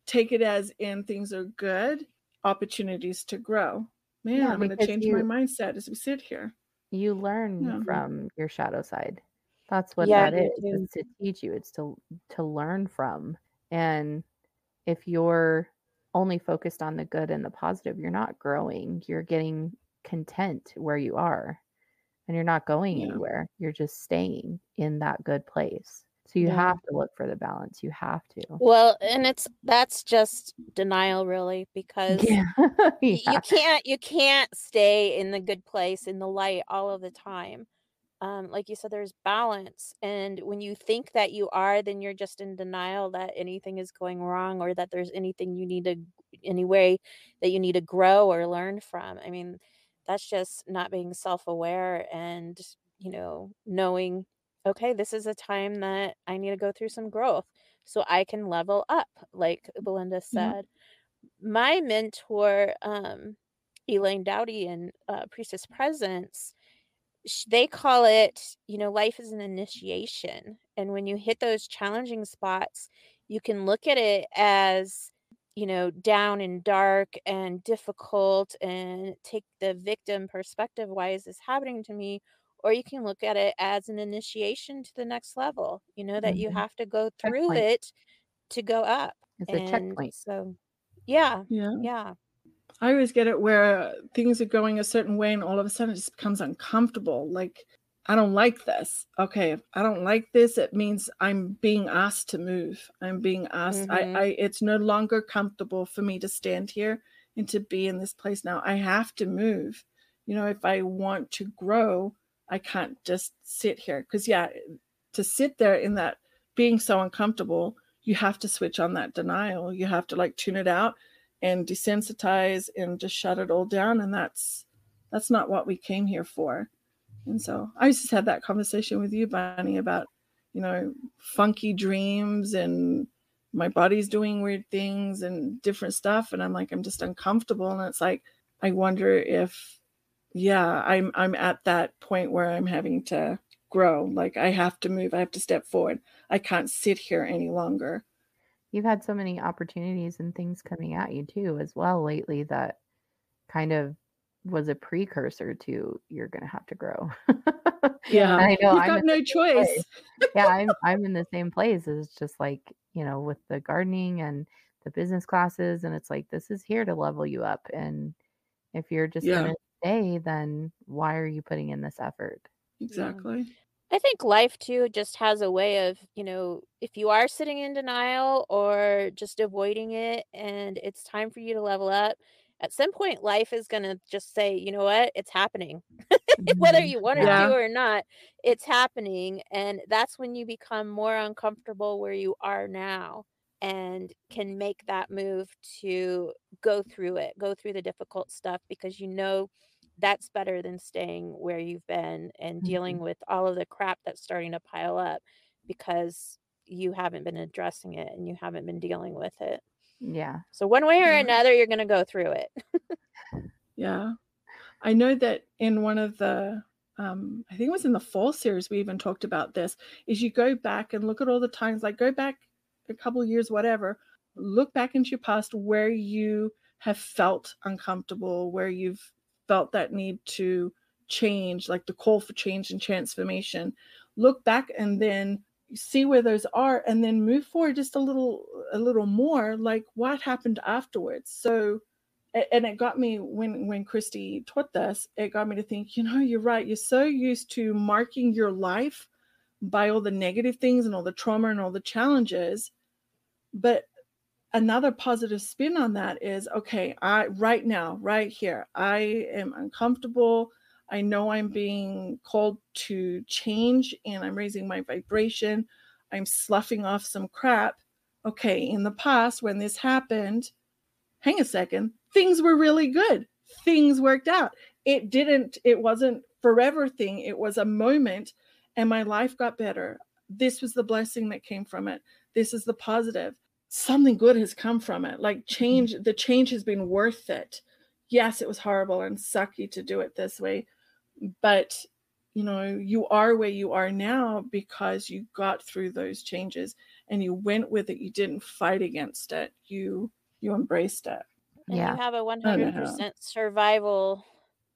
Take it as in things are good, opportunities to grow. Man, Yeah, I'm going to change you- my mindset as we sit here. You learn Yeah. from your shadow side. That's what Yeah, that you is. It's to teach you. It's to to learn from. And if you're only focused on the good and the positive, you're not growing. You're getting content where you are and you're not going Yeah. anywhere. You're just staying in that good place. So you Yeah. have to look for the balance. You have to. Well, and it's that's just denial really because Yeah. y- you can't you can't stay in the good place in the light all of the time um like you said there's balance and when you think that you are then you're just in denial that anything is going wrong or that there's anything you need to any way that you need to grow or learn from i mean that's just not being self-aware and you know knowing okay this is a time that i need to go through some growth so i can level up like belinda said my mentor, um, Elaine Dowdy in uh, Priestess Presence, sh- they call it, you know, life is an initiation. And when you hit those challenging spots, you can look at it as, you know, down and dark and difficult and take the victim perspective. Why is this happening to me? Or you can look at it as an initiation to the next level, you know, that you Mhm. have to go through Checkpoint. it to go up. It's a checkpoint. so, yeah, Yeah. yeah. I always get it where things are going a certain way and all of a sudden it just becomes uncomfortable. Like, I don't like this. Okay, if I don't like this, it means I'm being asked to move. I'm being asked. Mhm. I, I it's no longer comfortable for me to stand here and to be in this place now. I have to move. You know, if I want to grow, I can't just sit here. Because yeah, to sit there in that being so uncomfortable, you have to switch on that denial. You have to like tune it out and desensitize and just shut it all down and that's that's not what we came here for and so i just had that conversation with you Bunni about you know funky dreams and my body's doing weird things and different stuff and i'm like i'm just uncomfortable and it's like i wonder if yeah i'm i'm at that point where i'm having to grow like i have to move i have to step forward i can't sit here any longer You've had so many opportunities and things coming at you too, as well, lately that kind of was a precursor to you're going to have to grow. yeah I know. you've I'm got no choice place. yeah, I'm I'm in the same place. It's just like, you know, with the gardening and the business classes and it's like this is here to level you up and if you're just Yeah. going to stay then why are you putting in this effort? exactly I think life too just has a way of, you know, if you are sitting in denial or just avoiding it and it's time for you to level up, at some point life is going to just say, you know what, it's happening. Whether Mhm. you want it Yeah. to or not, it's happening. And that's when you become more uncomfortable where you are now and can make that move to go through it, go through the difficult stuff because you know that's better than staying where you've been and dealing with all of the crap that's starting to pile up because you haven't been addressing it and you haven't been dealing with it. Yeah. So one way or Yeah. another you're going to go through it. Yeah. I know that in one of the, um, I think it was in the fall series, we even talked about this, is you go back and look at all the times, like go back a couple of years, whatever, look back into your past where you have felt uncomfortable, where you've felt that need to change, like the call for change and transformation. Look back and then see where those are and then move forward just a little a little more like what happened afterwards so and it got me when when Kristie taught this it got me to think you know you're right you're so used to marking your life by all the negative things and all the trauma and all the challenges but another positive spin on that is okay i right now right here i am uncomfortable. I know i'm being called to change and i'm raising my vibration. I'm sloughing off some crap. Okay in the past when this happened hang a second things were really good. Things worked out. It didn't it wasn't forever thing. It was a moment and my life got better. This was the blessing that came from it. This is the positive something good has come from it like mm-hmm. change the change has been worth it yes it was horrible and sucky to do it this way but you know you are where you are now because you got through those changes and you went with it you didn't fight against it you you embraced it And Yeah. you have a 100% survival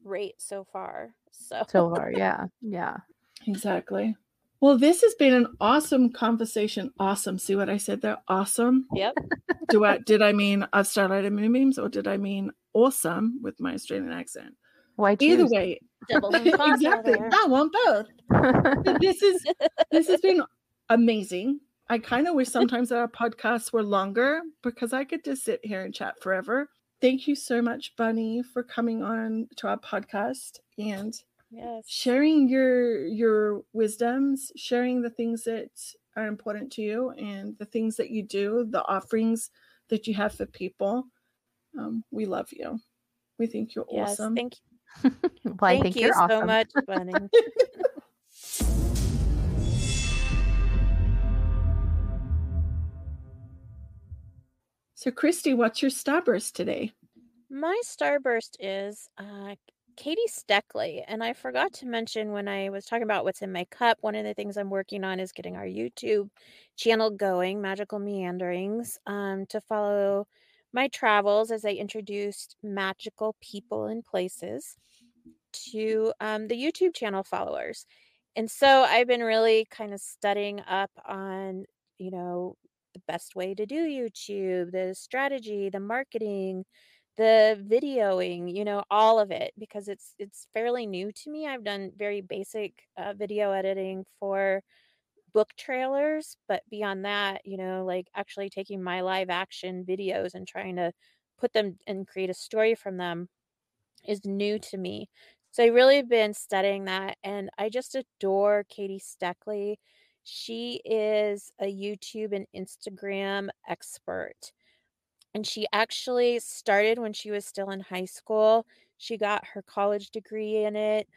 rate so far. So, So far, yeah. Yeah. exactly well this has been an awesome conversation awesome see what i said there awesome yep. do i did i mean i've started moonbeams or did i mean awesome with my australian accent Why Either choose? way, Double exactly. I want both. This is this has been amazing. I kind of wish sometimes that our podcasts were longer because I could just sit here and chat forever. Thank you so much, Bunni, for coming on to our podcast and Yes. sharing your your wisdoms, sharing the things that are important to you and the things that you do, the offerings that you have for people. Um, we love you. We think you're Yes. awesome. Thank, well, I thank think you you're so awesome. much, Bunni. so, Kristie, what's your starburst today? My starburst is uh, Katie Steckly. And I forgot to mention when I was talking about what's in my cup, one of the things I'm working on is getting our YouTube channel going, Magical Meanderings, um, to follow my travels as I introduced magical people and places to um, the YouTube channel followers. And so I've been really kind of studying up on, you know, the best way to do YouTube, the strategy, the marketing, the videoing, you know, all of it because it's it's fairly new to me. I've done very basic uh, video editing for book trailers, but beyond that, you know, like actually taking my live action videos and trying to put them and create a story from them is new to me. So I really have been studying that and I just adore Katie Steckly. She is a YouTube and Instagram expert. And she actually started when she was still in high school. She got her college degree in it.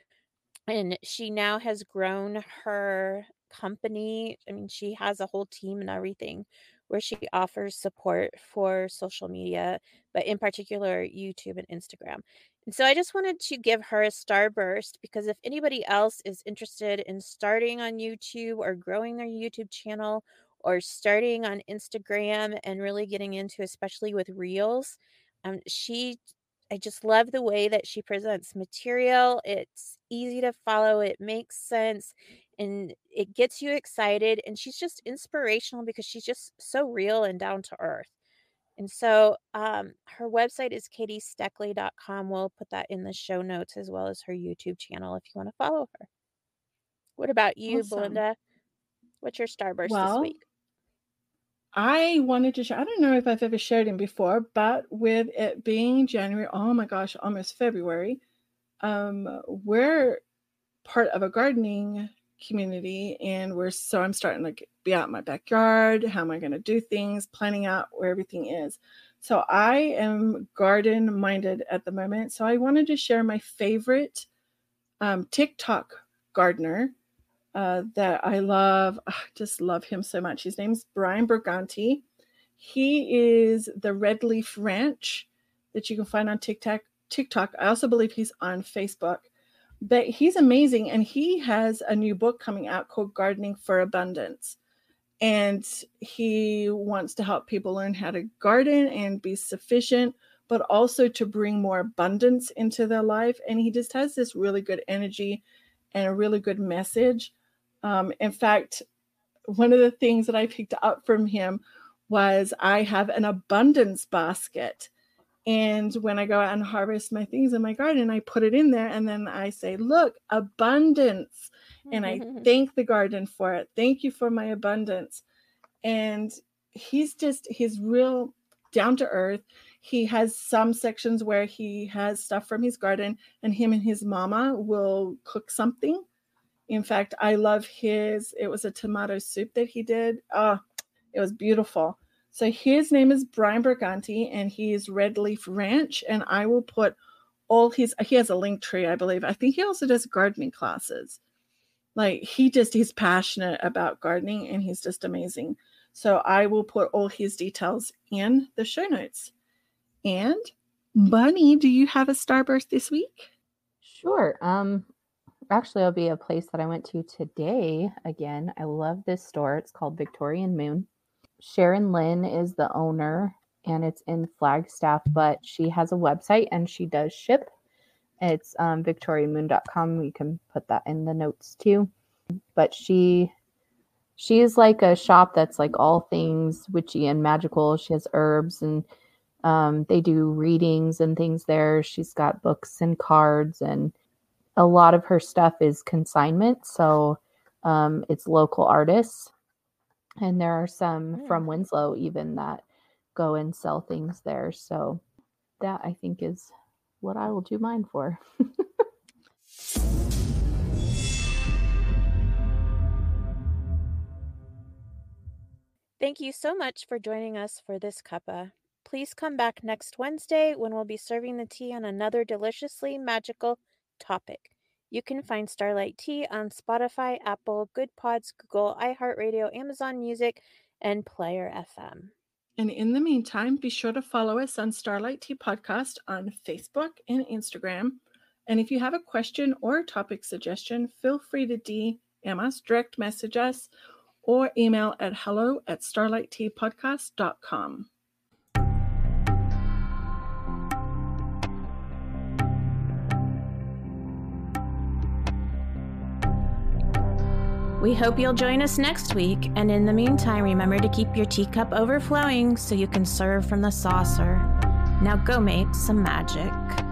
And she now has grown her company. I mean, she has a whole team and everything where she offers support for social media, but in particular, YouTube and Instagram. And so I just wanted to give her a starburst because if anybody else is interested in starting on YouTube or growing their YouTube channel or starting on Instagram and really getting into, especially with Reels, um, she, I just love the way that she presents material. It's easy to follow, it makes sense, and it gets you excited. And she's just inspirational because she's just so real and down to earth. And so um, her website is katiesteckly.com. We'll put that in the show notes as well as her YouTube channel if you want to follow her. What about you, Awesome. Belinda? What's your starburst Well, this week? I wanted to share, I don't know if I've ever shared him before, but with it being January, oh my gosh, almost February, um, we're part of a gardening community and we're so I'm starting to be out in my backyard. How am I going to do things? Planning out where everything is. So I am garden minded at the moment. So I wanted to share my favorite um, TikTok gardener uh, that I love. I just love him so much. His name's Brian Berganti. He is the Red Leaf Ranch that you can find on TikTok. TikTok. I also believe he's on Facebook. But he's amazing, and he has a new book coming out called Gardening for Abundance. And he wants to help people learn how to garden and be sufficient, but also to bring more abundance into their life. And he just has this really good energy and a really good message. Um, in fact, one of the things that I picked up from him was I have an abundance basket. And when I go out and harvest my things in my garden, I put it in there and then I say, Look, abundance. And I thank the garden for it. Thank you for my abundance. And he's just, he's real down to earth. He has some sections where he has stuff from his garden, and him and his mama will cook something. In fact, I love his, it was a tomato soup that he did. Oh, it was beautiful. So his name is Brian Berganti, and he is Red Leaf Ranch. And I will put all his, he has a link tree, I believe. I think he also does gardening classes. Like he just, he's passionate about gardening and he's just amazing. So I will put all his details in the show notes. And Bunni, do you have a starburst this week? Sure. Um, actually, it'll be a place that I went to today. Again, I love this store. It's called Victorian Moon. Sharon Lynn is the owner, and it's in Flagstaff, but she has a website and she does ship. It's um, victorianmoon.com. We can put that in the notes too. But she she's like a shop that's like all things witchy and magical. She has herbs and Um, they do readings and things there. She's got books and cards, and a lot of her stuff is consignment. So um, it's local artists. And there are some from Mm. Winslow even that go and sell things there. So that I think is what I will do mine for. Thank you so much for joining us for this cuppa. Please come back next Wednesday when we'll be serving the tea on another deliciously magical topic. You can find Starlight Tea on Spotify, Apple, Goodpods, Google, iHeartRadio, Amazon Music, and Player FM. And in the meantime, be sure to follow us on Starlight Tea Podcast on Facebook and Instagram. And if you have a question or a topic suggestion, feel free to DM us, direct message us, or email at hello at starlightteapodcast.com. We hope you'll join us next week, and in the meantime, remember to keep your teacup overflowing so you can serve from the saucer. Now go make some magic.